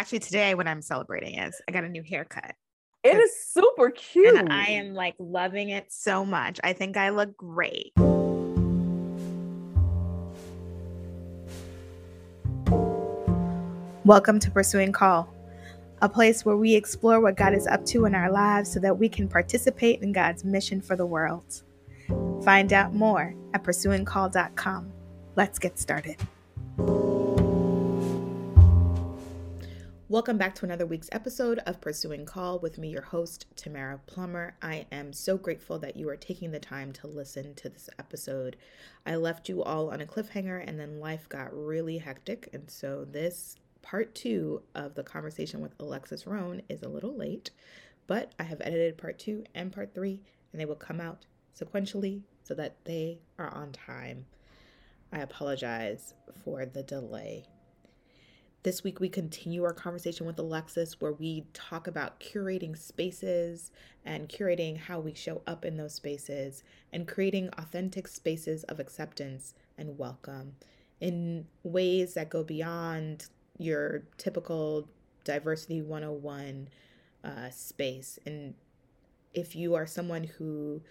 actually today what I'm celebrating is I got a new haircut. It is super cute. And I am like loving it so much. I think I look great. Welcome to Pursuing Call, a place where we explore what God is up to in our lives so that we can participate in God's mission for the world. Find out more at pursuingcall.com. Let's get started. Welcome back to another week's episode of Pursuing Call with me, your host, Tamara Plummer. I am so grateful that you are taking the time to listen to this episode. I left you all on a cliffhanger and then life got really hectic. And so this part two of the conversation with Alexus Rhone is a little late, but I have edited part two and part three, and they will come out sequentially so that they are on time. I apologize for the delay. This week, we continue our conversation with Alexus, where we talk about curating spaces and curating how we show up in those spaces and creating authentic spaces of acceptance and welcome in ways that go beyond your typical diversity 101 uh, space. And if you are someone who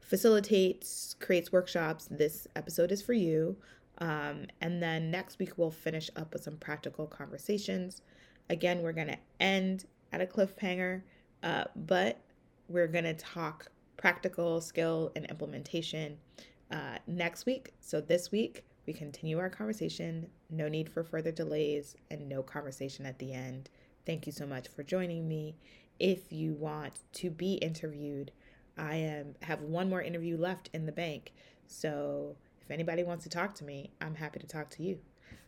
facilitates, creates workshops, this episode is for you. Um, and then next week, we'll finish up with some practical conversations. Again, we're going to end at a cliffhanger, uh, but we're going to talk practical skill and implementation uh, next week. So this week, we continue our conversation. No need for further delays and no conversation at the end. Thank you so much for joining me. If you want to be interviewed, I am have one more interview left in the bank. So if anybody wants to talk to me, I'm happy to talk to you.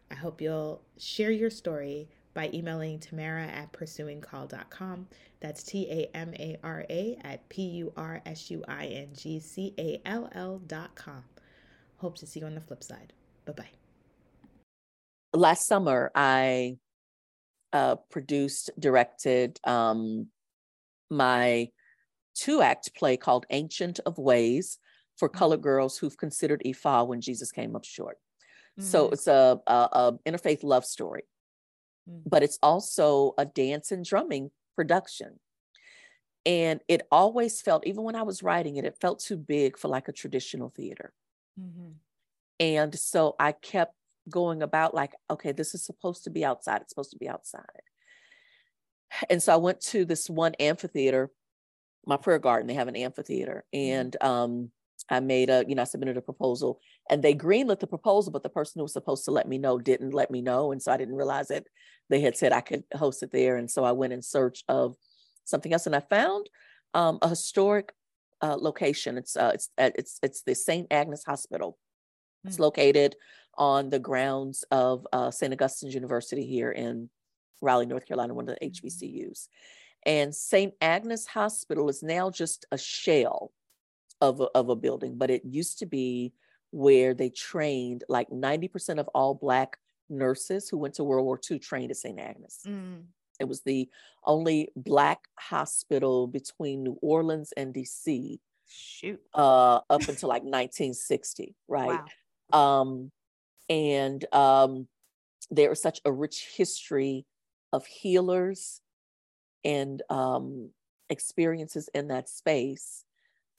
I hope you'll share your story by emailing Tamara at pursuingcall.com. That's T A M A R A at P U R S U I N G C A L L.com. Hope to see you on the flip side. Bye bye. Last summer, I uh, produced, directed um, my two act play called Ancient of Ways for mm-hmm. colored girls who've considered Ifa when Jesus came up short. Mm-hmm. So it's a, a, a, interfaith love story, mm-hmm. but it's also a dance and drumming production. And it always felt, even when I was writing it, it felt too big for like a traditional theater. Mm-hmm. And so I kept going about like, okay, this is supposed to be outside. It's supposed to be outside. And so I went to this one amphitheater, my prayer garden, they have an amphitheater. Mm-hmm. And um, I made a, you know, I submitted a proposal and they greenlit the proposal, but the person who was supposed to let me know didn't let me know. And so I didn't realize that they had said I could host it there. And so I went in search of something else and I found um, a historic uh, location. It's, uh, it's, uh, it's, it's the St. Agnes Hospital. Mm-hmm. It's hmm. located on the grounds of uh, St. Augustine's University here in Raleigh, North Carolina, one of the. HBCUs. And St. Agnes Hospital is now just a shell of a, of a building, but it used to be where they trained like 90% of all Black nurses who went to World War II trained at St. Agnes. Mm. It was the only Black hospital between New Orleans and DC. Shoot. Uh, up until like 1960, right? Wow. Um, and um, there is such a rich history of healers and um, experiences in that space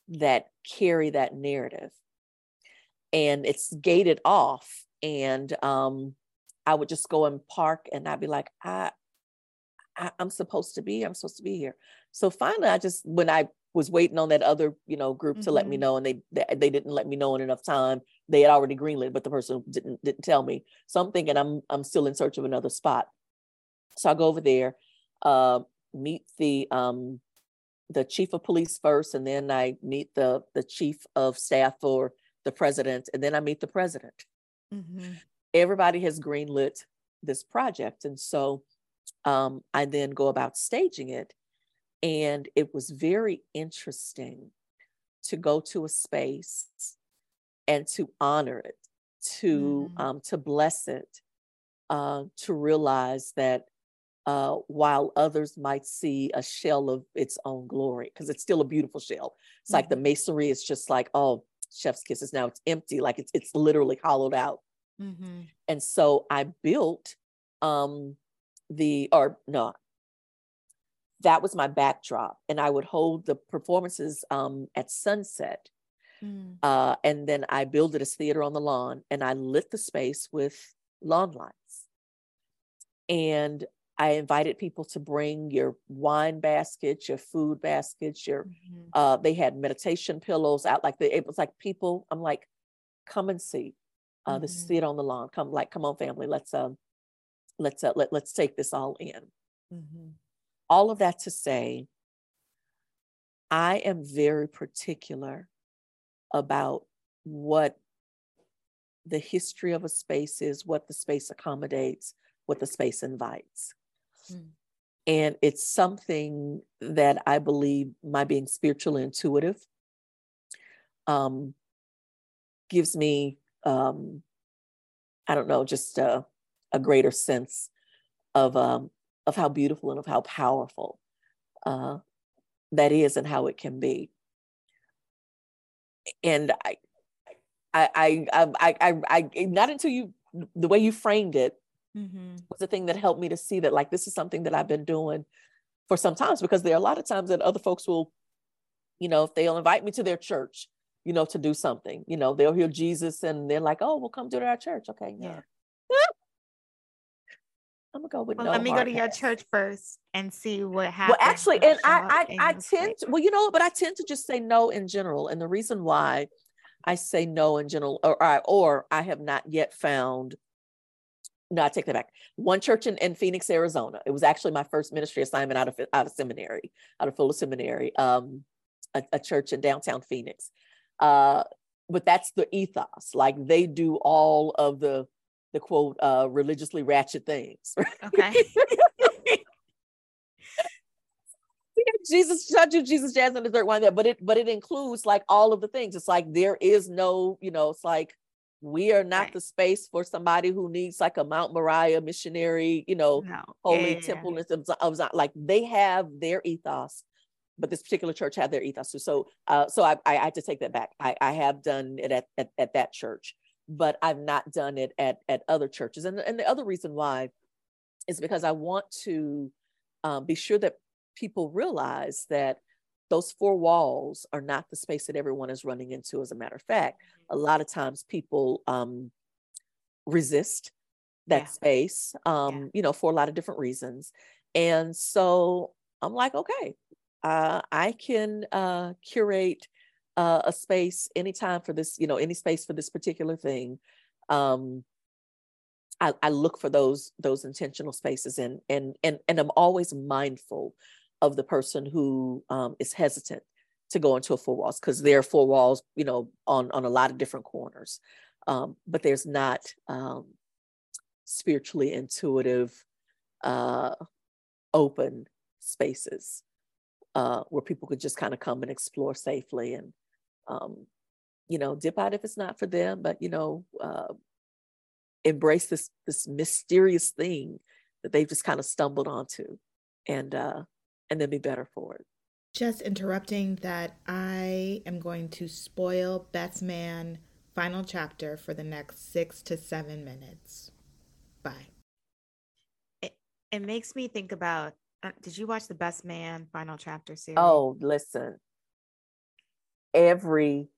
that carry that narrative. And it's gated off. And um, I would just go and park and I'd be like, I, I, am supposed to be, I'm supposed to be here. So finally, I just, when I was waiting on that other, you know, group mm-hmm. to let me mm-hmm. know and they, they, they didn't let me know in enough time. They had already greenlit, but the person didn't didn't tell me. So I'm thinking I'm I'm still in search of another spot. So I go over there, uh, meet the um the chief of police first, and then I meet the the chief of staff for the president, and then I meet the president. Mm-hmm. Everybody has greenlit this project, and so um, I then go about staging it, and it was very interesting to go to a space and to honor it, to mm-hmm. um, to bless it, uh, to realize that uh, while others might see a shell of its own glory, because it's still a beautiful shell. It's mm-hmm. like the mm-hmm. masonry is just like, oh, chef's kisses. Now it's empty, like it's it's literally hollowed out. Mm-hmm. And so I built um, the or no that was my backdrop and i would hold the performances um, at sunset mm. uh, and then i built this theater on the lawn and i lit the space with lawn lights and i invited people to bring your wine baskets your food baskets your mm-hmm. uh, they had meditation pillows out like the, it was like people i'm like come and see uh, mm-hmm. this on the lawn come like come on family let's um let's uh, let, let's take this all in mm-hmm. all of that to say i am very particular about what the history of a space is what the space accommodates what the space invites mm. and it's something that i believe my being spiritually intuitive um, gives me um, i don't know just uh, a greater sense of um, of how beautiful and of how powerful uh, that is and how it can be. And I, I, I, I, I, I not until you the way you framed it mm-hmm. was the thing that helped me to see that like this is something that I've been doing for some times because there are a lot of times that other folks will, you know, if they'll invite me to their church, you know, to do something, you know, they'll hear Jesus and they're like, oh, we'll come to our church. Okay, yeah. I'm gonna go with well, no. Let me go to your church first and see what happens. Well, actually, and I I, I tend to, well, you know, but I tend to just say no in general, and the reason why I say no in general, or I or I have not yet found. No, I take that back. One church in, in Phoenix, Arizona. It was actually my first ministry assignment out of out of seminary, out of Fuller Seminary. Um, a, a church in downtown Phoenix. Uh, but that's the ethos. Like they do all of the the quote uh, religiously ratchet things. Okay. Jesus, judge you, Jesus, jazz, and dessert wine there, but it but it includes like all of the things. It's like there is no, you know, it's like we are not right. the space for somebody who needs like a Mount Moriah missionary, you know, no. holy yeah. temple of, of like they have their ethos, but this particular church had their ethos too. So, uh, so I, I, I had to take that back. I, I have done it at, at, at that church but I've not done it at, at other churches. And, and the other reason why is because I want to um, be sure that people realize that those four walls are not the space that everyone is running into. As a matter of fact, a mm-hmm. lot of times people um, resist that yeah. space, um, yeah. you know, for a lot of different reasons. And so I'm like, okay, uh, I can uh, curate uh, a space anytime for this, you know, any space for this particular thing. Um, I, I look for those those intentional spaces and and and and I'm always mindful of the person who um, is hesitant to go into a four walls because there are four walls, you know, on on a lot of different corners, um, but there's not um, spiritually intuitive, uh, open spaces uh, where people could just kind of come and explore safely and um, you know, dip out if it's not for them, but you know, uh, embrace this this mysterious thing that they've just kind of stumbled onto, and uh, and then be better for it. Just interrupting that I am going to spoil Best Man final chapter for the next six to seven minutes. Bye. It, it makes me think about. Uh, did you watch the Best Man final chapter series? Oh, listen, every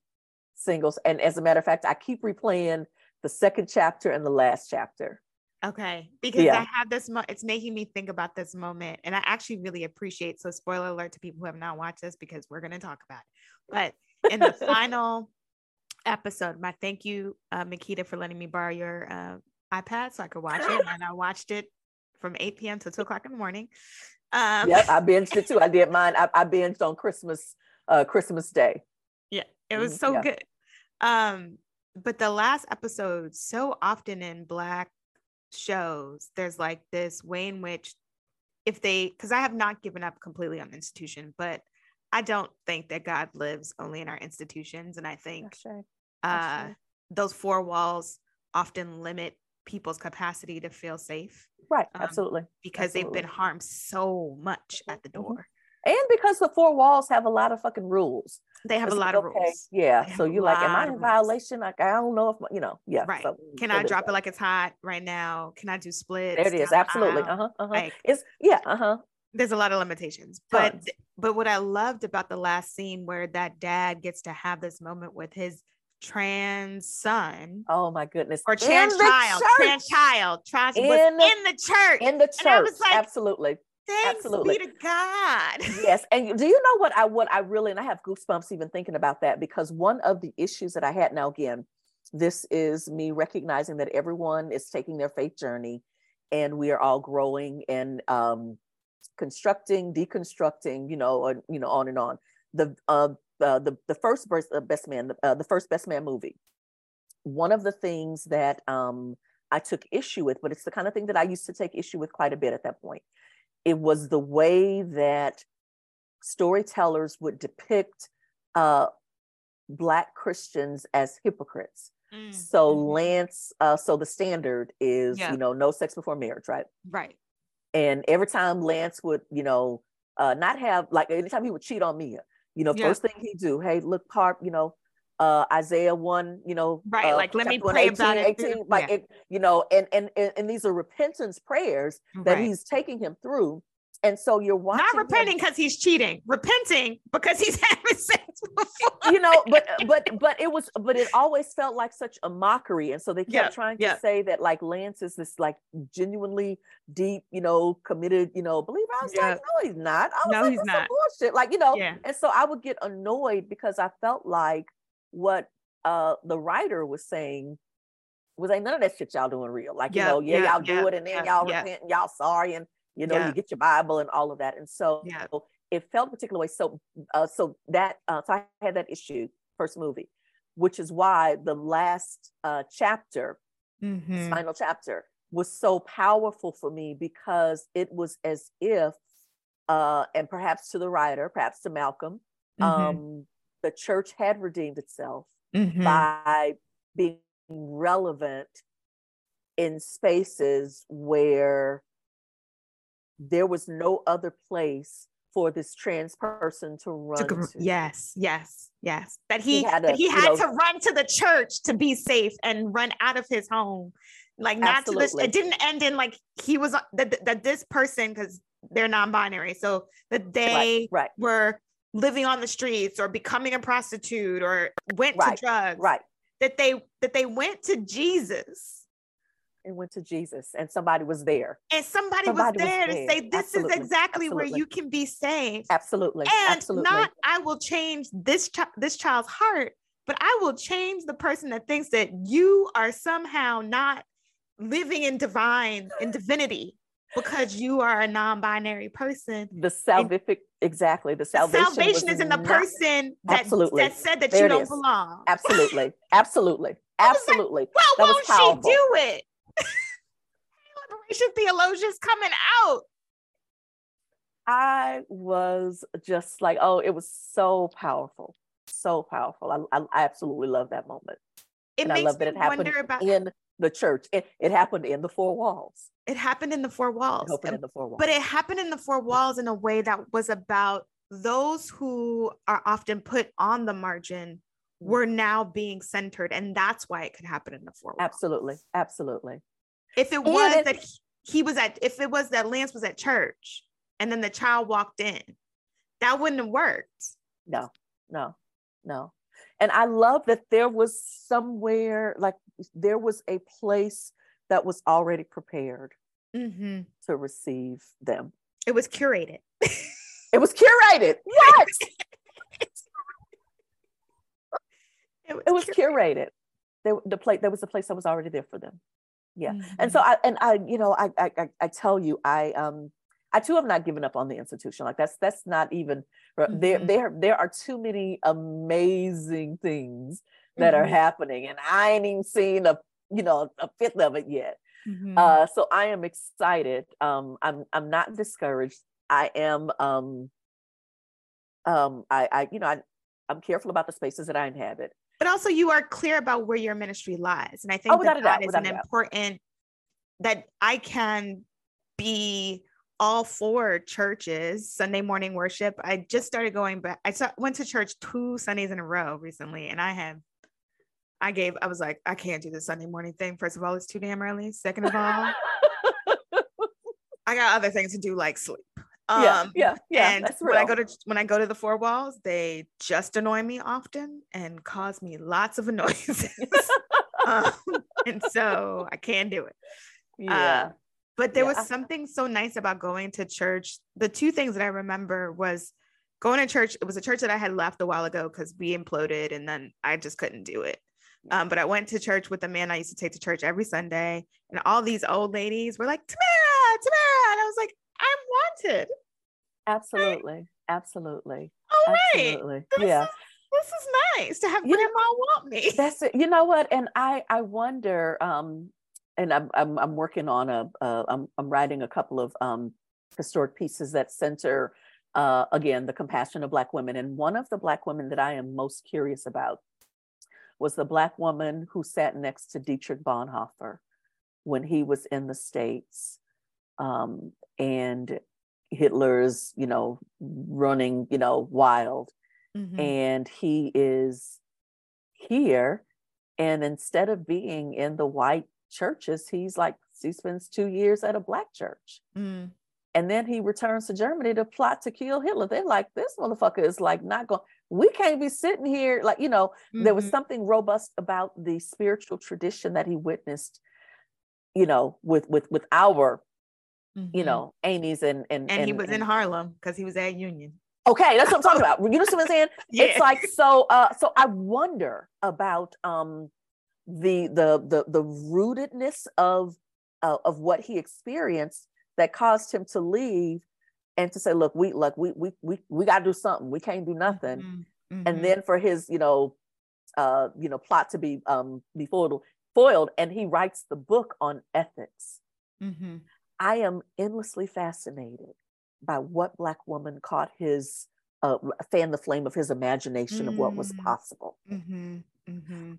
single and as a matter of fact i keep replaying the second chapter and the last chapter okay because yeah. i have this mo- it's making me think about this moment and i actually really appreciate so spoiler alert to people who have not watched this because we're going to talk about it but in the final episode my thank you uh, makita for letting me borrow your uh, ipad so i could watch it and i watched it from 8 p.m to 2 o'clock in the morning um, yep i binged it too i did mine i, I binged on christmas uh, christmas day yeah, it was mm-hmm, so yeah. good. Um, but the last episode, so often in black shows, there's like this way in which if they because I have not given up completely on the institution, but I don't think that God lives only in our institutions. And I think sure. uh, sure. those four walls often limit people's capacity to feel safe. Right, um, absolutely. Because absolutely. they've been harmed so much at the mm-hmm. door. And because the four walls have a lot of fucking rules. They have a lot of rules. Yeah. So you're like, am I in violation? Like, I don't know if, you know, yeah. Right. So, Can I drop it like it's hot right now? Can I do splits? There it is. Absolutely. Uh huh. Uh-huh. Like, it's, yeah. Uh huh. There's a lot of limitations. But, but what I loved about the last scene where that dad gets to have this moment with his trans son. Oh my goodness. Or trans child. Trans child. Trans in, in the church. In the church. Like, Absolutely. Thanks Absolutely. be to God. yes. And do you know what I what I really and I have goosebumps even thinking about that because one of the issues that I had now again, this is me recognizing that everyone is taking their faith journey and we are all growing and um constructing, deconstructing, you know, or, you know, on and on. The uh, uh the the first best, uh, best man, uh, the first best man movie. One of the things that um I took issue with, but it's the kind of thing that I used to take issue with quite a bit at that point, it was the way that storytellers would depict uh, Black Christians as hypocrites. Mm. So mm-hmm. Lance, uh, so the standard is, yeah. you know, no sex before marriage, right? Right. And every time Lance would, you know, uh, not have like anytime he would cheat on Mia, you know, yeah. first thing he'd do, hey, look, Parp, you know, uh, Isaiah 1, you know, right. Uh, like, let me pray 18, about it. 18, like, yeah. it, you know, and, and, and, and, these are repentance prayers that right. he's taking him through. And so you're watching. Not repenting because he's cheating, repenting because he's having sex before. You know, but but but it was but it always felt like such a mockery. And so they kept yeah, trying to yeah. say that like Lance is this like genuinely deep, you know, committed, you know, believer. I was yeah. like, no, he's not. I was no, like, he's not. Bullshit. Like, you know, and so I would get annoyed because I felt like what uh the writer was saying was like none of that shit y'all doing real. Like, you know, yeah, y'all do it and then y'all repent and y'all sorry and you know, you get your Bible and all of that. And so it felt a particular way. So uh so that uh so I had that issue first movie, which is why the last uh chapter, mm-hmm. final chapter, was so powerful for me because it was as if uh and perhaps to the writer, perhaps to Malcolm, mm-hmm. um the church had redeemed itself mm-hmm. by being relevant in spaces where there was no other place for this trans person to run to, to. yes yes yes that he, he had, a, that he had know, to run to the church to be safe and run out of his home like not absolutely. to this it didn't end in like he was that, that this person because they're non-binary so that they right, right. were living on the streets or becoming a prostitute or went right, to drugs right. that they that they went to jesus. And went to jesus and somebody was there. And somebody, somebody was, there was, there. to say this absolutely, is exactly absolutely. where you can be saved. Absolutely and absolutely. not i will change this ch- this child's heart but i will change the person that thinks that you are somehow not living in divine in divinity because you are a non-binary person. The salvific, exactly. The salvation, the salvation is in the person that, absolutely. that said that there you don't is. belong. Absolutely. Absolutely. Absolutely. Like, well, that won't she do it? Liberation theologians coming out. I was just like, oh, it was so powerful. So powerful. I, I, I absolutely love that moment. It and makes I love that it happened about in the church. It, it happened in the four walls. It happened in the four walls. It happened in the four walls. But it happened in the four walls in a way that was about those who are often put on the margin mm. were now being centered. And that's why it could happen in the four walls. Absolutely. Absolutely. If it was it, that he, he was at, if it was that Lance was at church and then the child walked in, that wouldn't have worked. No, no, no. And I love that there was somewhere like there was a place that was already prepared mm-hmm. to receive them. It was curated. it was curated. Yes. it was, it was curated. curated. There, the place there was a place that was already there for them. Yeah. Mm-hmm. And so I and I, you know, I, I I tell you, I um I too have not given up on the institution. Like that's that's not even mm-hmm. there. There there are too many amazing things that mm-hmm. are happening, and I ain't even seen a you know a fifth of it yet. Mm-hmm. Uh, so I am excited. Um, I'm I'm not discouraged. I am um, um, I I you know I I'm careful about the spaces that I inhabit. But also, you are clear about where your ministry lies, and I think oh, that, that is an important that I can be all four churches Sunday morning worship. I just started going back. I saw, went to church two Sundays in a row recently, and I have. I gave. I was like, I can't do the Sunday morning thing. First of all, it's too damn early. Second of all, I got other things to do like sleep. Um, yeah, yeah, yeah. And when I go to when I go to the four walls, they just annoy me often and cause me lots of annoyances. um, and so I can't do it. Yeah. Uh, but there yeah. was something so nice about going to church. The two things that I remember was going to church. It was a church that I had left a while ago because we imploded and then I just couldn't do it. Um, but I went to church with a man I used to take to church every Sunday, and all these old ladies were like, Tamara, Tamara. And I was like, I'm wanted. Absolutely. Absolutely. All right. Absolutely. This yeah. Is, this is nice to have you grandma know, want me. That's it. You know what? And I I wonder, um, and I'm I'm, I'm working on a uh, I'm I'm writing a couple of um historic pieces that center uh, again the compassion of black women and one of the black women that i am most curious about was the black woman who sat next to dietrich bonhoeffer when he was in the states um, and hitler's you know running you know wild mm-hmm. and he is here and instead of being in the white churches. He's like, he spends two years at a black church. Mm. And then he returns to Germany to plot to kill Hitler. They're like, this motherfucker is like not going, we can't be sitting here. Like, you know, mm-hmm. there was mm-hmm. something robust about the spiritual tradition that he witnessed, you know, with with with our, mm-hmm. you know, Amy's and and and, and he was and, in Harlem because he was at Union. Okay, that's what I'm talking about. You know what I'm saying? yeah. It's like so uh so I wonder about um the the the the rootedness of uh, of what he experienced that caused him to leave and to say look we like we we we, we got to do something we can't do nothing mm-hmm. Mm-hmm. and then for his you know uh you know plot to be um be foiled foiled and he writes the book on ethics mm-hmm. i am endlessly fascinated by what black woman caught his uh, fan the flame of his imagination of what was mm. possible mm-hmm. Mm-hmm.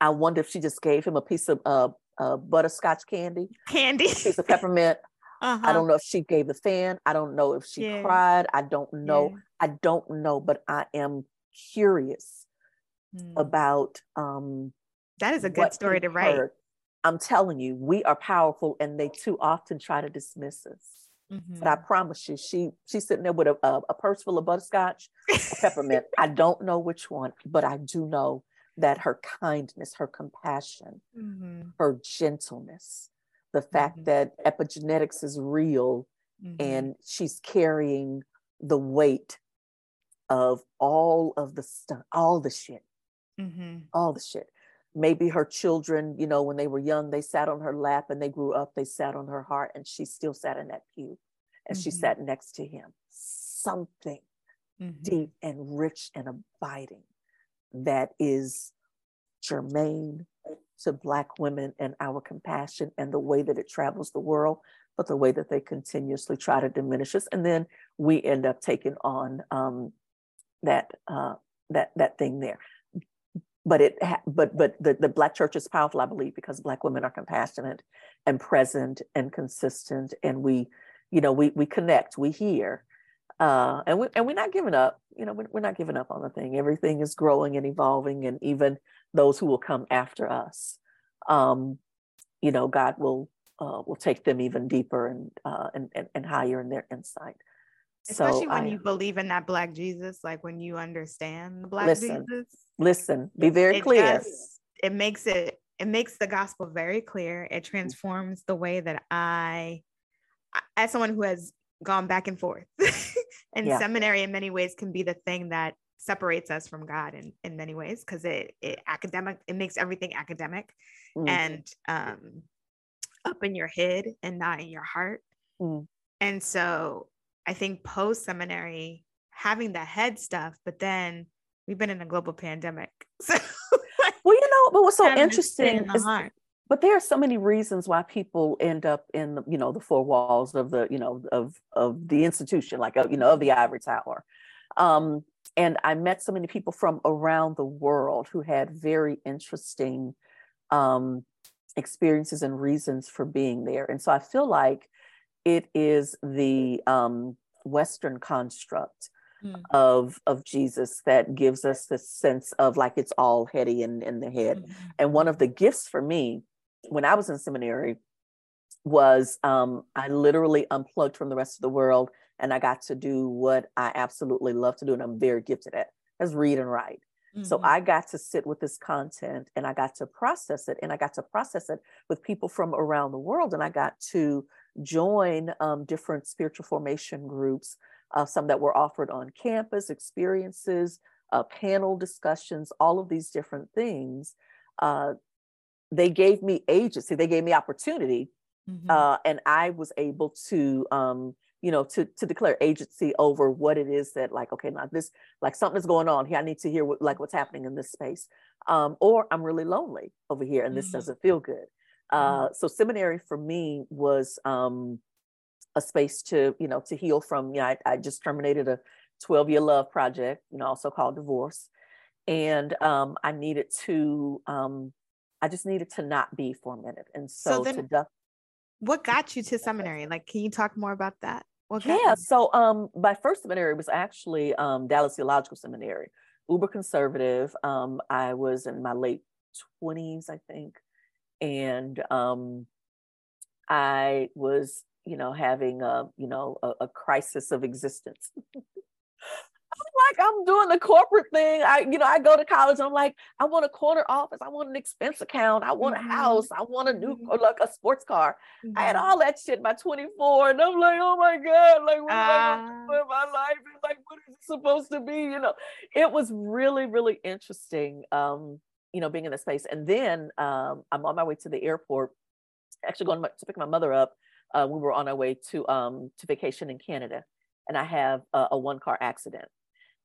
I wonder if she just gave him a piece of uh, uh, butterscotch candy, candy, piece of peppermint. Uh-huh. I don't know if she gave the fan. I don't know if she yeah. cried. I don't know. Yeah. I don't know, but I am curious mm. about. Um, that is a good story to write. Heard. I'm telling you, we are powerful, and they too often try to dismiss us. Mm-hmm. But I mm-hmm. promise you, she she's sitting there with a, a, a purse full of butterscotch, peppermint. I don't know which one, but I do know that her kindness, her compassion, mm-hmm. her gentleness, the fact mm-hmm. that epigenetics is real mm-hmm. and she's carrying the weight of all of the stuff, all the shit, mm-hmm. all the shit. Maybe her children, you know, when they were young, they sat on her lap and they grew up, they sat on her heart, and she still sat in that pew and she mm-hmm. sat next to him. Something mm-hmm. deep and rich and abiding that is germane to Black women and our compassion and the way that it travels the world, but the way that they continuously try to diminish us. And then we end up taking on um, that, uh, that, that thing there. But it, ha- but but the, the Black church is powerful, I believe, because Black women are compassionate and present and consistent, and we, you know, we we connect, we hear, uh, and we and we're not giving up. You know, we're, we're not giving up on the thing. Everything is growing and evolving, and even those who will come after us, um, you know, God will uh, will take them even deeper and, uh, and, and and higher in their insight. Especially so when I, you believe in that Black Jesus, like when you understand the Black listen, Jesus. Listen, be very it clear. Does, it makes it it makes the gospel very clear. It transforms the way that I, as someone who has gone back and forth. and yeah. seminary in many ways can be the thing that separates us from God in, in many ways because it, it academic it makes everything academic mm. and um, up in your head and not in your heart. Mm. And so I think post seminary having the head stuff, but then we've been in a global pandemic. So well, you know, but what's so interesting is, heart but there are so many reasons why people end up in the, you know the four walls of the you know of of the institution like uh, you know of the ivory tower um, and i met so many people from around the world who had very interesting um, experiences and reasons for being there and so i feel like it is the um, Western construct mm. of of Jesus that gives us this sense of like it's all heady in, in the head. Mm. And one of the gifts for me when I was in seminary was um, I literally unplugged from the rest of the world and I got to do what I absolutely love to do and I'm very gifted at, as read and write. Mm-hmm. So I got to sit with this content and I got to process it and I got to process it with people from around the world and I got to join um, different spiritual formation groups, uh, some that were offered on campus, experiences, uh, panel discussions, all of these different things. Uh, they gave me agency, they gave me opportunity, mm-hmm. Uh, and I was able to um, you know to to declare agency over what it is that like okay now this like something's going on here i need to hear what like what's happening in this space um, or i'm really lonely over here and this mm-hmm. doesn't feel good uh, mm-hmm. so seminary for me was um, a space to you know to heal from you know i, I just terminated a 12 year love project you know also called divorce and um, i needed to um, i just needed to not be for a and so, so then- to duck what got you to seminary? Like can you talk more about that? What yeah so um my first seminary was actually um dallas theological seminary uber conservative um i was in my late 20s i think and um i was you know having a you know a, a crisis of existence like I'm doing the corporate thing. I, you know, I go to college I'm like, I want a corner office. I want an expense account. I want mm-hmm. a house. I want a new, mm-hmm. like a sports car. Mm-hmm. I had mm-hmm. all that shit by 24. And I'm like, oh my God, like, what uh, am I doing my life? And like, what is it supposed to be? You know, it was really, really interesting, um, you know, being in the space. And then um, I'm on my way to the airport, actually going to pick my mother up. Uh, we were on our way to um, to vacation in Canada, and I have a, a one car accident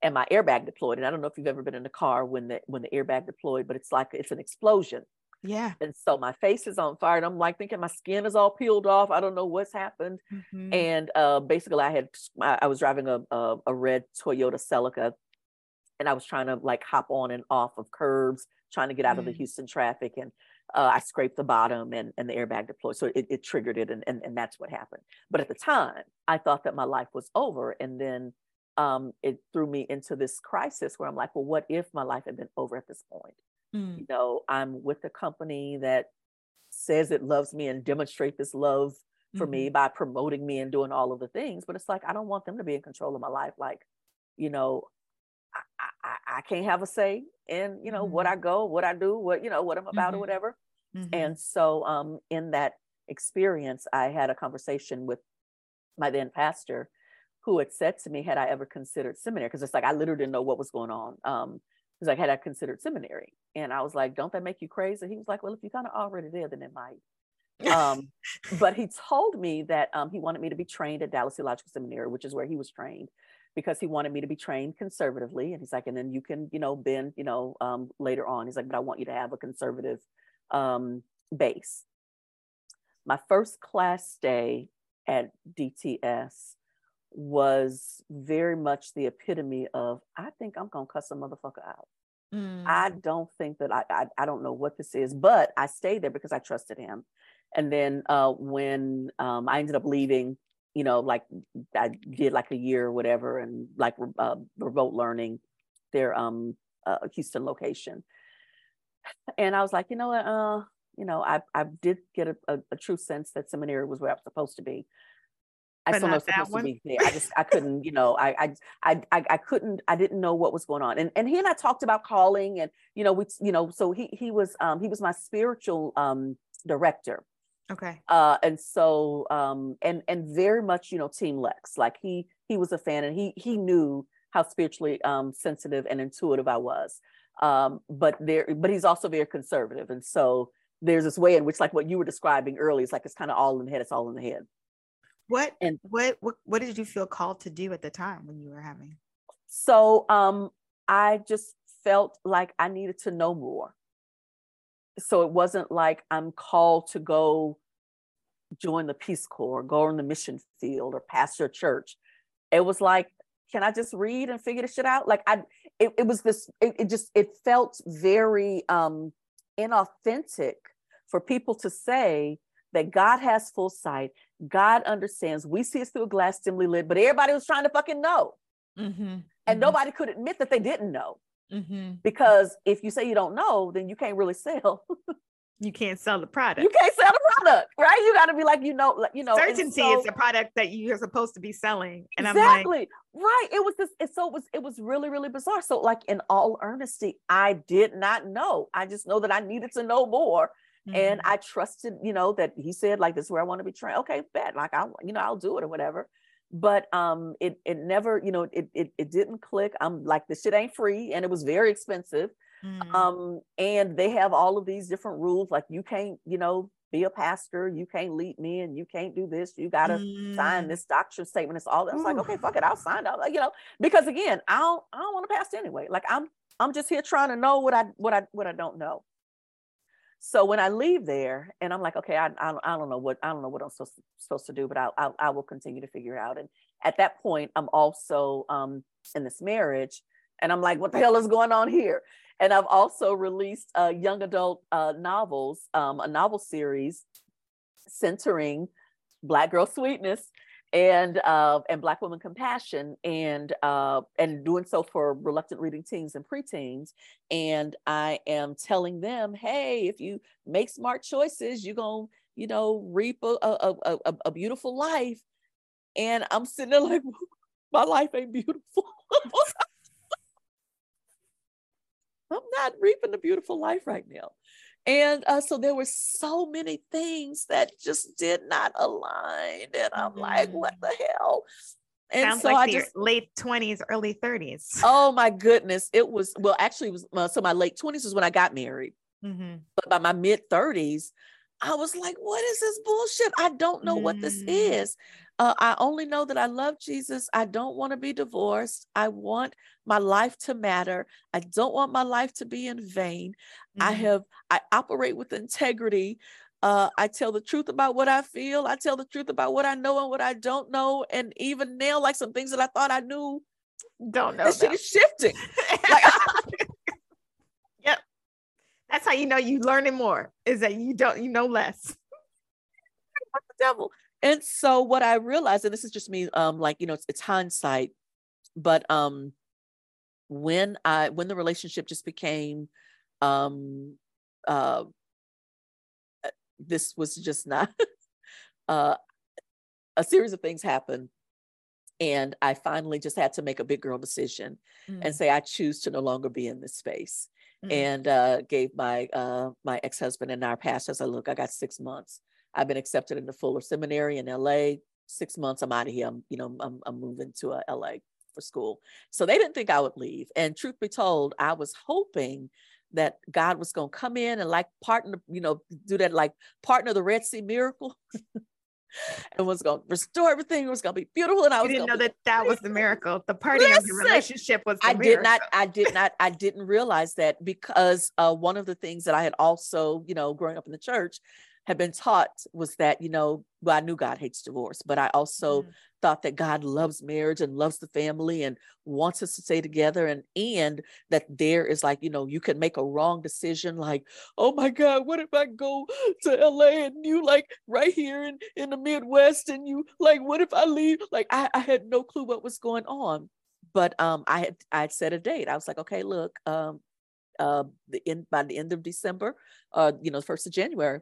and my airbag deployed. And I don't know if you've ever been in a car when the when the airbag deployed, but it's like it's an explosion. Yeah. And so my face is on fire, and I'm like thinking my skin is all peeled off. I don't know what's happened. Mm-hmm. And uh, basically, I had I was driving a, a, a red Toyota Celica, and I was trying to like hop on and off of curbs, trying to get out mm. of the mm. Houston traffic, and uh, I scraped the bottom, and and the airbag deployed. So it, it triggered it, and, and and that's what happened. But at the time, I thought that my life was over, and then um, it threw me into this crisis where I'm like, well, what if my life had been over at this point? Mm. You know, I'm with a company that says it loves me and demonstrate this love for mm-hmm. me by promoting me and doing all of the things. But it's like, I don't want them to be in control of my life. Like, you know, I, I, I can't have a say in, you know, mm-hmm. what I go, what I do, what, you know, what I'm about mm-hmm. or whatever. Mm-hmm. And so um, in that experience, I had a conversation with my then pastor who had said to me, had I ever considered seminary? Because it's like I literally didn't know what was going on. Um, he's like, had I considered seminary? And I was like, don't that make you crazy? He was like, well, if you kind of already there, then it might. um, but he told me that um, he wanted me to be trained at Dallas Theological Seminary, which is where he was trained, because he wanted me to be trained conservatively. And he's like, and then you can, you know, bend, you know, um, later on. He's like, but I want you to have a conservative um, base. My first class day at DTS was very much the epitome of I think I'm gonna cuss a motherfucker out. Mm. I don't think that I, I, I don't know what this is, but I stayed there because I trusted him. And then uh, when um, I ended up leaving, you know, like I did like a year or whatever, and like uh, remote learning, their um uh, Houston location. And I was like, you know what, uh, you know, I I did get a, a, a true sense that seminary was where I was supposed to be. I still know supposed one. to be there. I just I couldn't, you know, I, I I I couldn't, I didn't know what was going on. And and he and I talked about calling and you know, we you know, so he he was um he was my spiritual um director. Okay. Uh and so um and and very much, you know, team Lex. Like he he was a fan and he he knew how spiritually um sensitive and intuitive I was. Um but there but he's also very conservative. And so there's this way in which like what you were describing earlier, it's like it's kind of all in the head, it's all in the head. What and what, what what did you feel called to do at the time when you were having? So um I just felt like I needed to know more. So it wasn't like I'm called to go join the Peace Corps, go on the mission field or pastor a church. It was like, can I just read and figure this shit out? Like I it, it was this, it, it just it felt very um inauthentic for people to say that God has full sight, God understands. We see it through a glass dimly lit, but everybody was trying to fucking know. Mm-hmm. And mm-hmm. nobody could admit that they didn't know. Mm-hmm. Because if you say you don't know, then you can't really sell. you can't sell the product. You can't sell the product, right? You got to be like, you know, like, you know, certainty so, is the product that you're supposed to be selling. And exactly. I'm like, right. It was this, it, so it was, it was really, really bizarre. So like in all earnesty, I did not know. I just know that I needed to know more. Mm-hmm. And I trusted, you know, that he said, like, this is where I want to be trained. Okay, bet. Like, I, you know, I'll do it or whatever. But um, it it never, you know, it it it didn't click. I'm like, this shit ain't free, and it was very expensive. Mm-hmm. Um, and they have all of these different rules, like you can't, you know, be a pastor, you can't lead me, and you can't do this. You got to mm. sign this doctrine statement. It's all. I was like, okay, fuck it, I'll sign up. You know, because again, I don't, I don't want to pastor anyway. Like I'm, I'm just here trying to know what I, what I, what I don't know. So when I leave there, and I'm like, okay, I, I, I don't know what I don't know what I'm supposed to, supposed to do, but I, I, I will continue to figure it out. And at that point, I'm also um, in this marriage, and I'm like, what the hell is going on here? And I've also released uh, young adult uh, novels, um, a novel series centering Black girl sweetness and uh, and Black women compassion, and uh, and doing so for reluctant reading teens and preteens. And I am telling them, hey, if you make smart choices, you're gonna, you know, reap a a, a, a beautiful life. And I'm sitting there like, my life ain't beautiful. I'm not reaping a beautiful life right now. And uh, so there were so many things that just did not align. And I'm mm-hmm. like, what the hell? And Sounds so like I just late 20s, early 30s. Oh my goodness. It was, well, actually, it was uh, so my late 20s is when I got married. Mm-hmm. But by my mid 30s, I was like, what is this bullshit? I don't know mm-hmm. what this mm. is. Uh, I only know that I love Jesus. I don't want to be divorced. I want my life to matter. I don't want my life to be in vain. Mm-hmm. I have, I operate with integrity. Uh, I tell the truth about what I feel. I tell the truth about what I know and what I don't know. And even now, like some things that I thought I knew, don't know. That shit is shifting. like, yep. That's how you know you're learning more is that you don't, you know less. the devil. And so what I realized, and this is just me, um, like, you know, it's, it's hindsight, but um when I when the relationship just became um uh this was just not uh a series of things happened and I finally just had to make a big girl decision mm. and say I choose to no longer be in this space. Mm. And uh, gave my uh, my ex husband and our pastors a look. I got six months. I've been accepted into Fuller Seminary in LA. Six months, I'm out of here. I'm, you know, I'm, I'm moving to uh, LA for school. So they didn't think I would leave. And truth be told, I was hoping that God was going to come in and like partner, you know, do that like partner the Red Sea miracle. and was going to restore everything. It was going to be beautiful. And I was didn't know that that was the miracle. The party Listen, of the relationship was. I did not. I did not. I didn't realize that because uh, one of the things that I had also, you know, growing up in the church, had been taught was that, you know, well, I knew God hates divorce, but I also mm. thought that God loves marriage and loves the family and wants us to stay together. And and that there is like, you know, you can make a wrong decision, like, oh my God, what if I go to LA and you like right here in, in the Midwest and you like, what if I leave? Like I, I had no clue what was going on. But um I had I had set a date. I was like, okay, look, um uh the end by the end of December, uh, you know, first of January,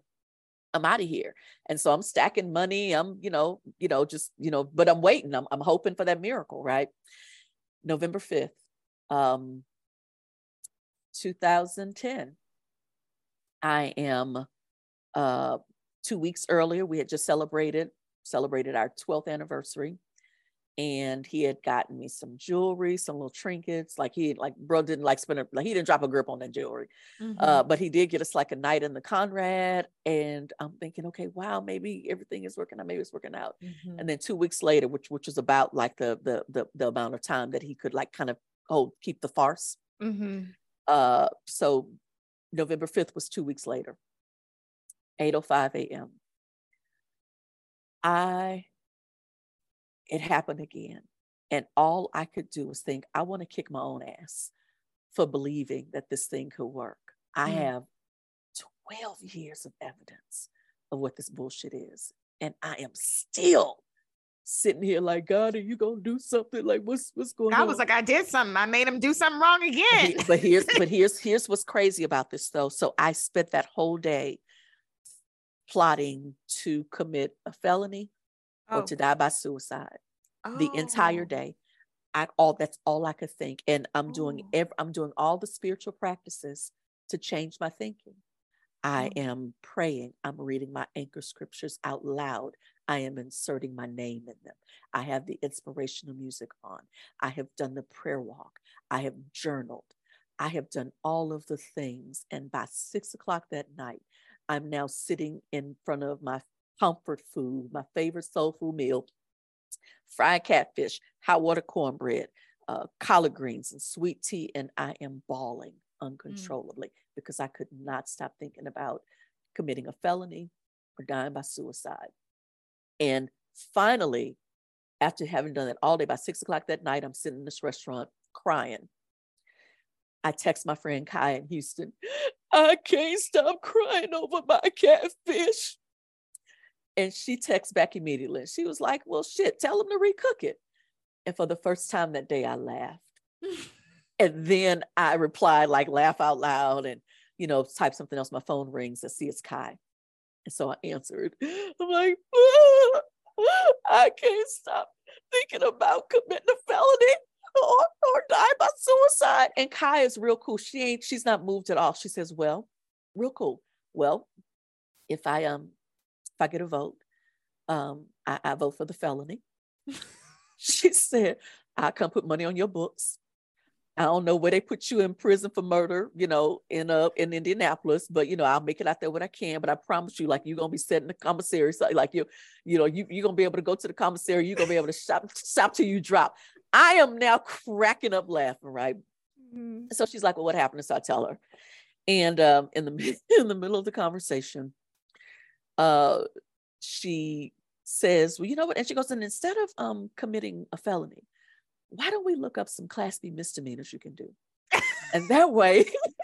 I'm out of here. And so I'm stacking money. I'm, you know, you know, just, you know, but I'm waiting. I'm, I'm hoping for that miracle, right? November 5th, um, 2010. I am uh two weeks earlier, we had just celebrated, celebrated our 12th anniversary and he had gotten me some jewelry, some little trinkets. Like he like bro didn't like spend a, like he didn't drop a grip on that jewelry, mm-hmm. uh, but he did get us like a night in the Conrad. And I'm thinking, okay, wow, maybe everything is working out, maybe it's working out. Mm-hmm. And then two weeks later, which which was about like the the the, the amount of time that he could like kind of hold keep the farce. Mm-hmm. Uh, so November 5th was two weeks later, 8:05 a.m. I it happened again. And all I could do was think, I want to kick my own ass for believing that this thing could work. I mm. have 12 years of evidence of what this bullshit is. And I am still sitting here like, God, are you gonna do something? Like, what's what's going I on? I was like, I did something. I made him do something wrong again. but here's but here's here's what's crazy about this though. So I spent that whole day plotting to commit a felony or to die by suicide the entire Oh. day. I all that's all I could think. And I'm doing Oh. every I'm doing all the spiritual practices to change my thinking. I Mm. am praying. I'm reading my anchor scriptures out loud. I am inserting my name in them. I have the inspirational music on. I have done the prayer walk. I have journaled. I have done all of the things. And by six o'clock that night, I'm now sitting in front of my comfort food, my favorite soul food meal, fried catfish, hot water cornbread, uh, collard greens, and sweet tea. And I am bawling uncontrollably because I could not stop thinking about committing a felony or dying by suicide. And finally, after having done that all day, by six o'clock that night, I'm sitting in this restaurant crying. I text my friend Kai in Houston, I can't stop crying over my catfish. And she texts back immediately. She was like, Well, shit, tell them to recook it. And for the first time that day, I laughed. And then I replied, like, laugh out loud and, you know, type something else. My phone rings. I see it's Kai. And so I answered. I'm like, "Ah, I can't stop thinking about committing a felony or, or die by suicide. And Kai is real cool. She ain't, she's not moved at all. She says, Well, real cool. Well, if I um I get a vote, um, I, I vote for the felony. she said, I come put money on your books. I don't know where they put you in prison for murder, you know, in uh in Indianapolis, but you know, I'll make it out there when I can. But I promise you, like you're gonna be set in the commissary. So like you, you know, you you're gonna be able to go to the commissary, you're gonna be able to shop shop till you drop. I am now cracking up laughing, right? Mhm. So she's like, Well, what happened? So I tell her. And um in the in the middle of the conversation, uh she says, Well, you know what? And she goes, and instead of um committing a felony, why don't we look up some class B misdemeanors you can do? And that way,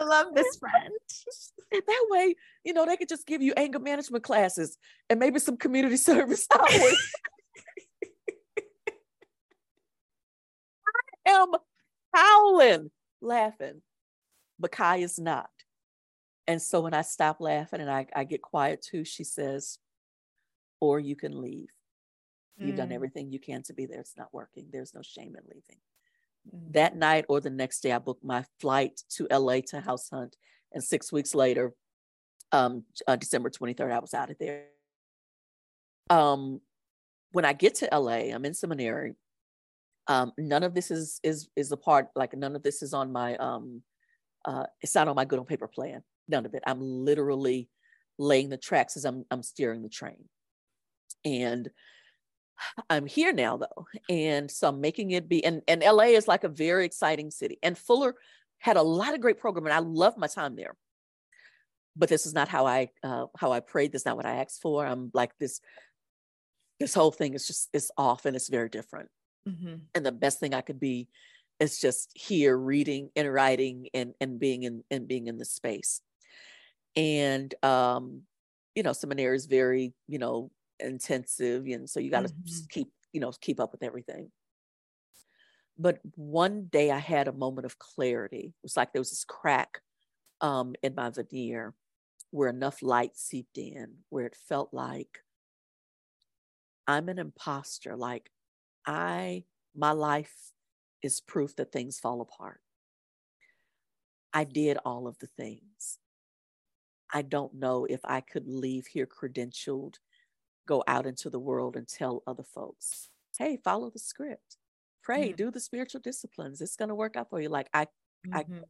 I love this friend. and that way, you know, they could just give you anger management classes and maybe some community service hours. I am howling, laughing, but Kai is not. And so when I stop laughing and I, I get quiet too, she says, or you can leave. You've done Mm. everything you can to be there. It's not working. There's no shame in leaving. Mm. That night or the next day, I booked my flight to LA to house hunt. And six weeks later, um, uh, December 23rd, I was out of there. Um, when I get to LA, I'm in seminary. Um, none of this is is is a part, like none of this is on my um uh it's not on my good on paper plan. None of it. I'm literally laying the tracks as I'm I'm steering the train. And I'm here now though. And so I'm making it be and, and LA is like a very exciting city. And Fuller had a lot of great programming. I love my time there. But this is not how I uh how I prayed. This is not what I asked for. I'm like this this whole thing is just it's off and it's very different. Mhm. And the best thing I could be is just here reading and writing and and being in and being in the space. And um, you know, seminary is very, you know, intensive and so you got to Mhm. keep you know keep up with everything. But one day i had a moment of clarity. It was like there was this crack um in my veneer where enough light seeped in where it felt like i'm an imposter like i my life is proof that things fall apart. I did all of the things i don't know if i could leave here credentialed go out into the world and tell other folks, hey, follow the script, pray, Mhm. do the spiritual disciplines. It's going to work out for you. Like I, I- Mhm.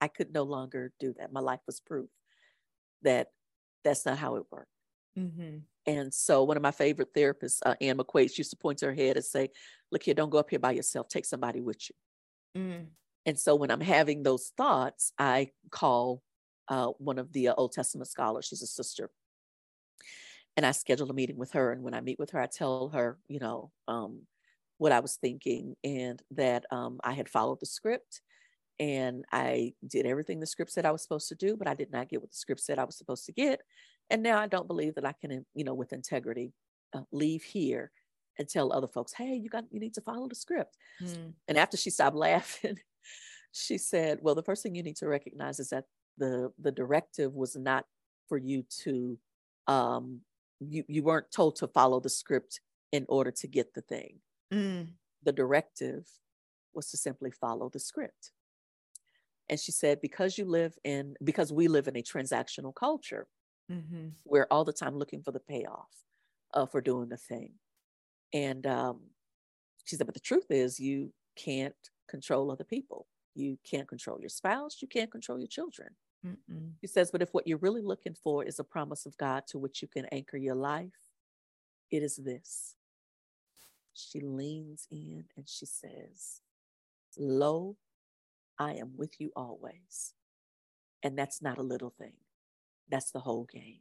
I could no longer do that. My life was proof that that's not how it worked. Mhm. And so one of my favorite therapists, uh, Anne McQuaid, used to point to her head and say, look here, don't go up here by yourself. Take somebody with you. Mm. And so when I'm having those thoughts, I call uh, one of the uh, Old Testament scholars. She's a sister. And I schedule a meeting with her. And when I meet with her, I tell her, you know, um, what I was thinking and that um, I had followed the script and I did everything the script said I was supposed to do, but I did not get what the script said I was supposed to get. And now I don't believe that I can, you know, with integrity, uh, leave here and tell other folks, hey, you got, you need to follow the script. Mm. And after she stopped laughing, she said, well, the first thing you need to recognize is that the the directive was not for you to um you you weren't told to follow the script in order to get the thing. Mm. The directive was to simply follow the script. And she said, because you live in, because we live in a transactional culture, mm-hmm. we're all the time looking for the payoff uh, for doing the thing. And um, she said, but the truth is, you can't control other people. You can't control your spouse. You can't control your children. Mm-mm. She says, but if what you're really looking for is a promise of God to which you can anchor your life, it is this. She leans in and she says, Lo, I am with you always. And that's not a little thing, that's the whole game.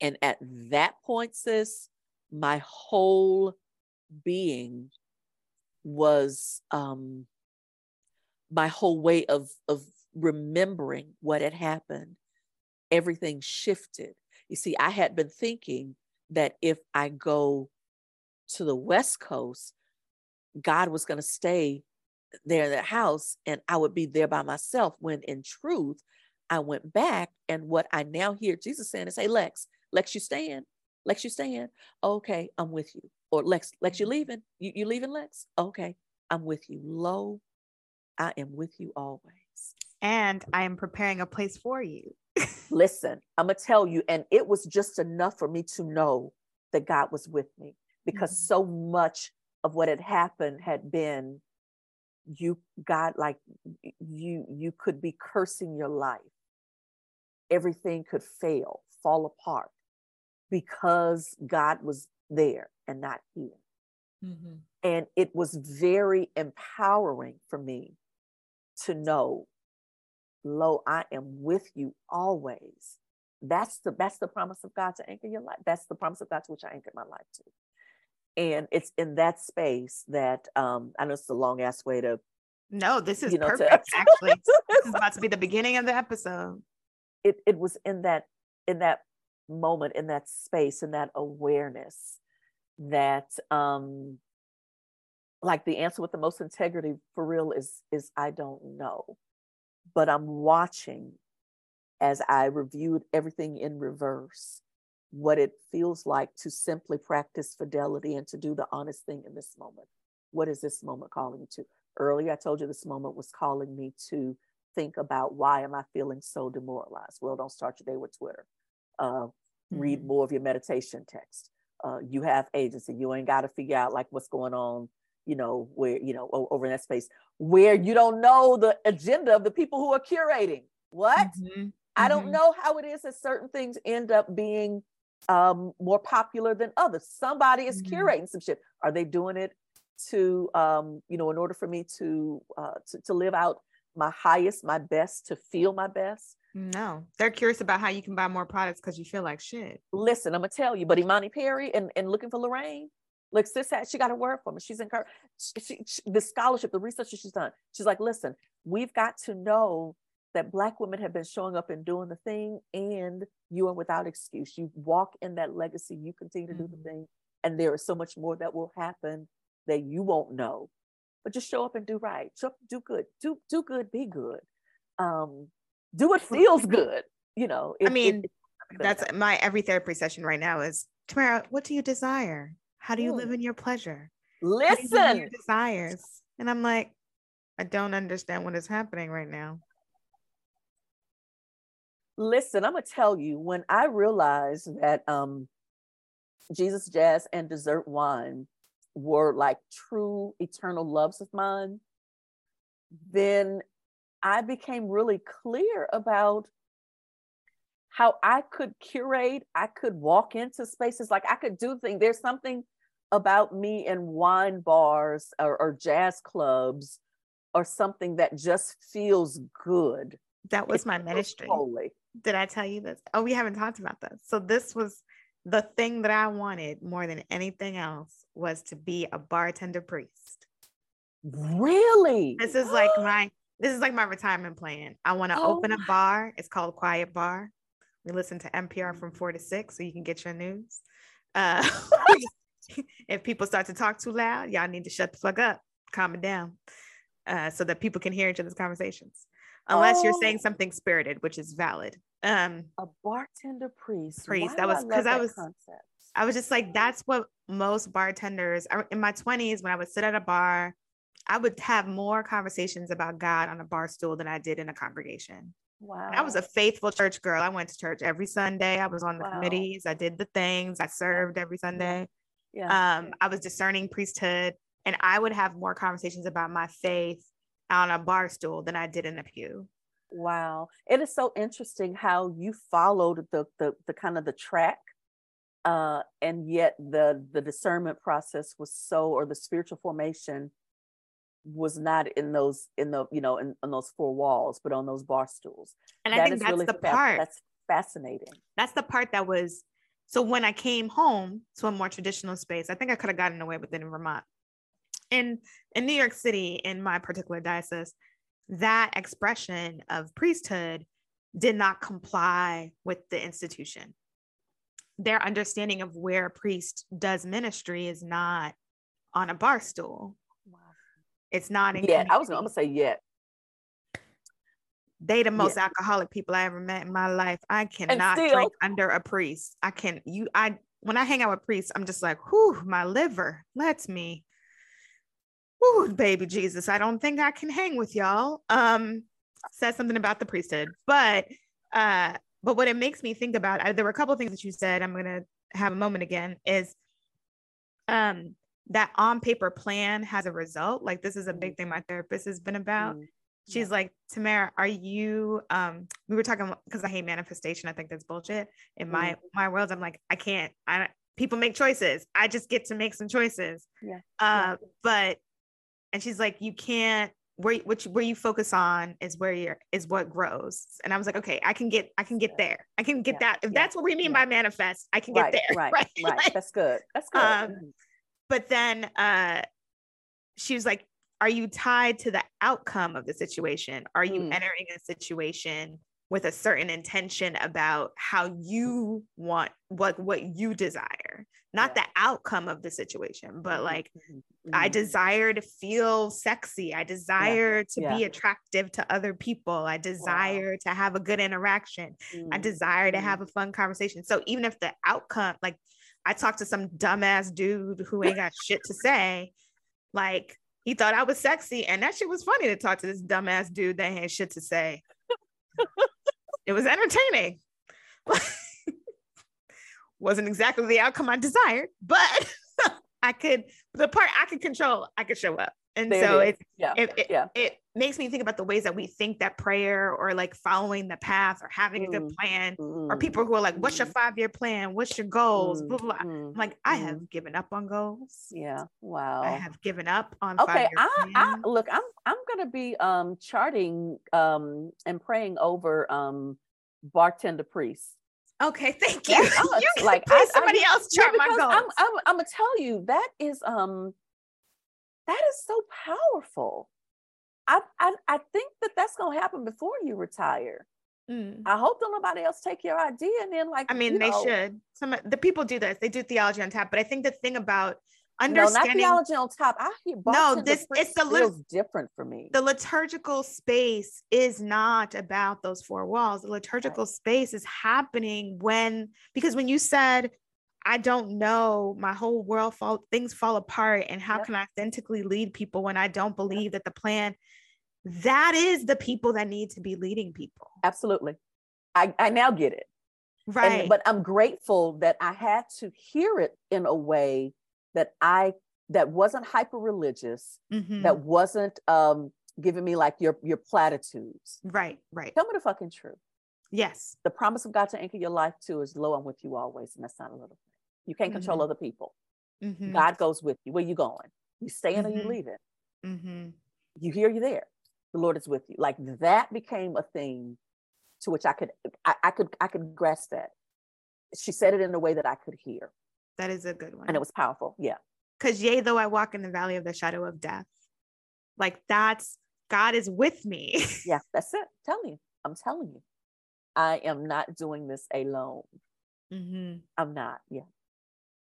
And at that point, sis, my whole being was um my whole way of of remembering what had happened everything shifted you see i had been thinking that if i go to the west coast god was going to stay there in the house and I would be there by myself when in truth I went back and what I now hear Jesus saying is, Hey Lex, Lex, you staying? Lex, you staying? Okay, I'm with you. Or Lex, Lex, you mm-hmm. leaving? You, you leaving, Lex? Okay, I'm with you. Lo, I am with you always. And I am preparing a place for you. Listen, I'm gonna tell you, and it was just enough for me to know that God was with me because mm-hmm. so much of what had happened had been you got like you you could be cursing your life everything could fail fall apart because god was there and not here mm-hmm. and it was very empowering for me to know lo i am with you always. That's the that's the promise of god to anchor your life. That's the promise of god to which i anchored my life to. And it's in that space that um i know it's a long ass way to no this is you know, perfect to, actually. This is about to be the beginning of the episode. It it was in that in that moment in that space in that awareness that um like the answer with the most integrity for real is is i don't know but i'm watching as i reviewed everything in reverse what it feels like to simply practice fidelity and to do the honest thing in this moment. What is this moment calling you to? Earlier, I told you this moment was calling me to think about why am I feeling so demoralized? Well, don't start your day with Twitter. Uh, mm-hmm. Read more of your meditation text. Uh, you have agency. You ain't got to figure out like what's going on, you know, where, you know, over in that space where you don't know the agenda of the people who are curating. What? Mm-hmm. I don't mm-hmm. know how it is that certain things end up being um, more popular than others. Somebody is mm-hmm. curating some shit. Are they doing it to, um, you know, in order for me to, uh, to to live out my highest, my best, to feel my best? No, they're curious about how you can buy more products because you feel like shit. Listen, I'm gonna tell you, but Imani Perry and, and looking for Lorraine, like sis had, she got a word for me. She's encouraged. She, she, the scholarship, the research that she's done. She's like, listen, we've got to know that black women have been showing up and doing the thing and you are without excuse you walk in that legacy you continue to mm-hmm. do the mm-hmm. thing and there is so much more that will happen that you won't know but just show up and do right show up do good do do good be good um do what feels good you know it, i mean it, it, that's my every therapy session right now is tamara what do you desire how do you live in your pleasure? Listen your desires? And i'm like i don't understand what is happening right now. Listen, I'm gonna tell you when I realized that um, Jesus Jazz and Dessert Wine were like true eternal loves of mine, then I became really clear about how I could curate, I could walk into spaces, like I could do things. There's something about me in wine bars or, or jazz clubs or something that just feels good. That was my ministry. Holy did I tell you this? Oh, we haven't talked about this. So this was the thing that I wanted more than anything else was to be a bartender priest. Really? This is like my this is like my retirement plan. I want to oh. open a oh bar. It's called Quiet Bar. We listen to NPR from four to six so you can get your news. Uh, if people start to talk too loud, y'all need to shut the fuck up, calm it down, uh, so that people can hear each other's conversations. Unless oh. you're saying oh. something spirited, which is valid. Um, a bartender priest. Priest. Why that was because I, I was. Concept? I was just like, that's what most bartenders in my 20s when I would sit at a bar, I would have more conversations about God on a bar stool than I did in a congregation. Wow. I was a faithful church girl. I went to church every Sunday. I was on the wow. committees. I did the things. I served every Sunday. Yeah. Um, I was discerning priesthood and I would have more conversations about my faith on a bar stool than I did in a pew. Wow. It is so interesting how you followed the the, the kind of the track uh, and yet the the discernment process was so or the spiritual formation was not in those in the you know in, in those four walls but on those bar stools. And that i think that's really the fa- part. that's fascinating. That's the part that was so when i came home to a more traditional space i think i could have gotten away with it in vermont. In in new york city in my particular diocese that expression of priesthood did not comply with the institution. Their understanding of where a priest does ministry is not on a bar stool. It's not in Yeah, I was gonna say yet. They the most yeah. alcoholic people I ever met in my life. I cannot still, drink under a priest. I can you I when I hang out with priests, I'm just like, whew, my liver lets me. Whew, baby Jesus. I don't think I can hang with y'all. Um, says something about the priesthood, but uh but what it makes me think about, I, there were a couple things that you said. I'm gonna have a moment again. Is um that on paper plan has a result. Like this is a big mm. thing my therapist has been about. Mm. She's yeah. like, Tamara, are you um we were talking because I hate manifestation. I think that's bullshit. In mm. my my world, I'm like, I can't, I people make choices. I just get to make some choices. Yeah. Uh, yeah. but and she's like, you can't where which where you focus on is where you're is what grows and i was like okay i can get i can get there i can get yeah, that if that's what we mean by manifest i can right, get there right right, right. that's good that's good um, mm-hmm. But then uh she was like are you tied to the outcome of the situation are you mm. entering a situation with a certain intention about how you want what what you desire not yeah. the outcome of the situation but mm-hmm, like mm-hmm. i mm-hmm. desire to feel sexy i desire yeah. to yeah. be attractive to other people i desire wow. to have a good interaction mm-hmm. i desire to have mm-hmm. a fun conversation so even if the outcome like i talked to some dumbass dude who ain't got shit to say like he thought i was sexy and that shit was funny to talk to this dumbass dude that had shit to say it was entertaining. Wasn't exactly the outcome I desired, but I could the part I could control, I could show up. And there so it, yeah. It, it, yeah. it makes me think about the ways that we think that prayer or like following the path or having mm. a good mm, plan mm. or people who are like, what's your mm. five year plan? What's your goals? Mm. Blah, blah, blah. Mm, I'm like, I have given up on goals. Yeah. Wow. I have given up on Okay. I, I, look, I'm, I'm going to be um, charting um, and praying over um, bartender priest. Okay, thank you. you like I, somebody I, else chart my goals. I'm, I'm, I'm gonna tell you that is um that is so powerful. I I, I think that that's gonna happen before you retire. Mm. I hope don't nobody else take your idea and then like I mean they know. should. Some the people do this. They do theology on tap, but I think the thing about understanding no, not theology on top. I hear no, this it's the feels different for me. The liturgical space is not about those four walls. The liturgical right. space is happening when because when you said I don't know, my whole world fall things fall apart, and how yep. can I authentically lead people when I don't believe that the plan that is the people that need to be leading people. Absolutely. I, I now get it. Right. And, but I'm grateful that I had to hear it in a way that I that wasn't hyper religious, mm-hmm. that wasn't um, giving me like your your platitudes. Right, right. Tell me the fucking truth. Yes. The promise of God to anchor your life to is Lo, I'm with you always. And that's not a little thing. You can't control mm-hmm. other people. Mm-hmm. God goes with you. Where you going? You staying or you mm-hmm. leaving? Mm-hmm. You here, you there. The Lord is with you. Like that became a thing to which I could I, I could I could grasp that. She said it in a way that I could hear. That is a good one. And it was powerful. Yeah. Because yea, though I walk in the valley of the shadow of death, like that's God is with me. yeah, that's it. Tell you. I'm telling you. I am not doing this alone. Mm-hmm. I'm not. Yeah.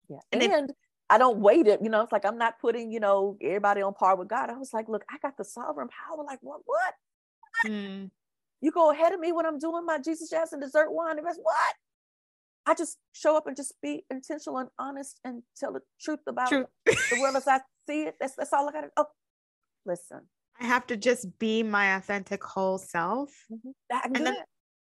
Yeah. And And, I don't wait it, you know, it's like I'm not putting, you know, everybody on par with God. I was like, look, I got the sovereign power. Like, what what? Mm. You go ahead of me when I'm doing my Jesus Jazz and dessert wine. And that's what? I just show up and just be intentional and honest and tell the truth about True. the world as I see it. That's that's all I gotta oh listen. I have to just be my authentic whole self. Do And then-.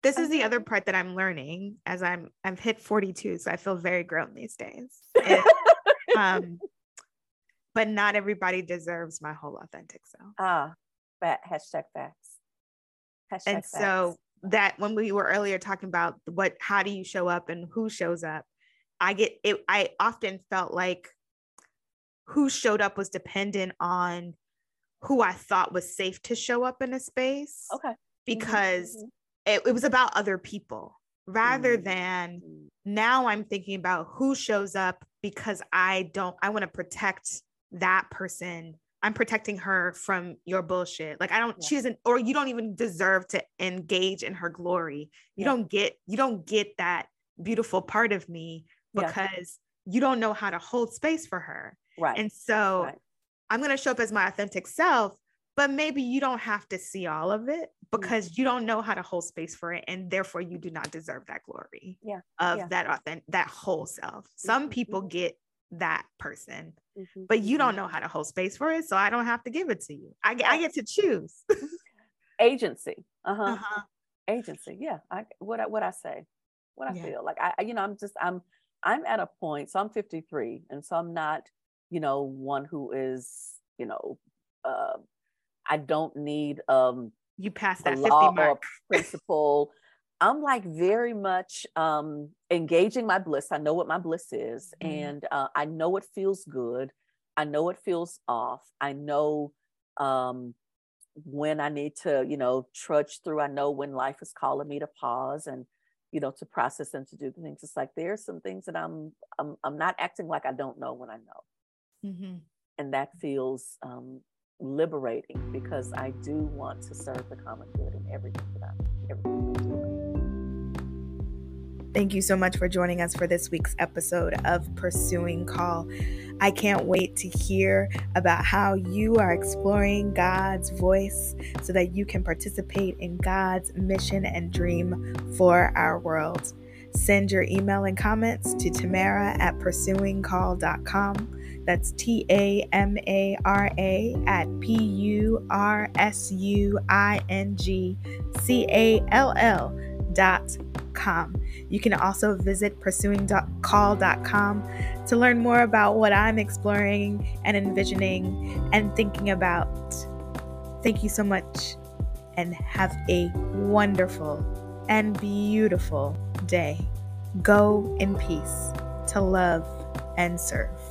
This is the other part that I'm learning as I'm I've hit 42, so I feel very grown these days. And, um, but not everybody deserves my whole authentic self. Ah, fat hashtag facts. Hashtag and facts. so that when we were earlier talking about what how do you show up and who shows up i get it i often felt like who showed up was dependent on who i thought was safe to show up in a space okay. Mhm, because mhm, it, it was about other people rather Mm. than now i'm thinking about who shows up because i don't i want to protect that person i'm protecting her from your bullshit like i don't Yeah. she doesn't or you don't even deserve to engage in her glory you Yeah. don't get you don't get that beautiful part of me Yeah. because you don't know how to hold space for her Right. and so right. i'm going to show up as my authentic self but maybe you don't have to see all of it Mm-hmm. because you don't know how to hold space for it and therefore you do not deserve that glory Yeah, of yeah. that authentic that whole self some Mhm, people mhm. get that person Mhm, but you don't know how to hold space for it so i don't have to give it to you i, get- I get to choose agency. Uh-huh. uh-huh. Agency. Yeah. I what I what I say. What I Yeah. feel. Like I I- you know, I'm just I'm I'm at a point, so I'm 53, and so I'm not, you know, one who is, you know, uh, I don't need um you pass that 50 law or mark principle. I'm like very much um, engaging my bliss. I know what my bliss is, Mhm. and uh, I know it feels good. I know it feels off. I know um, when I need to, you know, trudge through. I know when life is calling me to pause and, you know, to process and to do the things. It's like there's some things that I'm I'm I'm not acting like I don't know when I know Mhm. and that feels um, liberating because I do want to serve the common good in everything that I'm, everything that. Thank you so much for joining us for this week's episode of Pursuing Call. I can't wait to hear about how you are exploring God's voice so that you can participate in God's mission and dream for our world. Send your email and comments to Tamara at pursuingcall.com. That's T A M A R A at P U R S U I N G C A L L dot com. You can also visit pursuingcall.com to learn more about what I'm exploring and envisioning and thinking about. Thank you so much and have a wonderful and beautiful day. Go in peace to love and serve.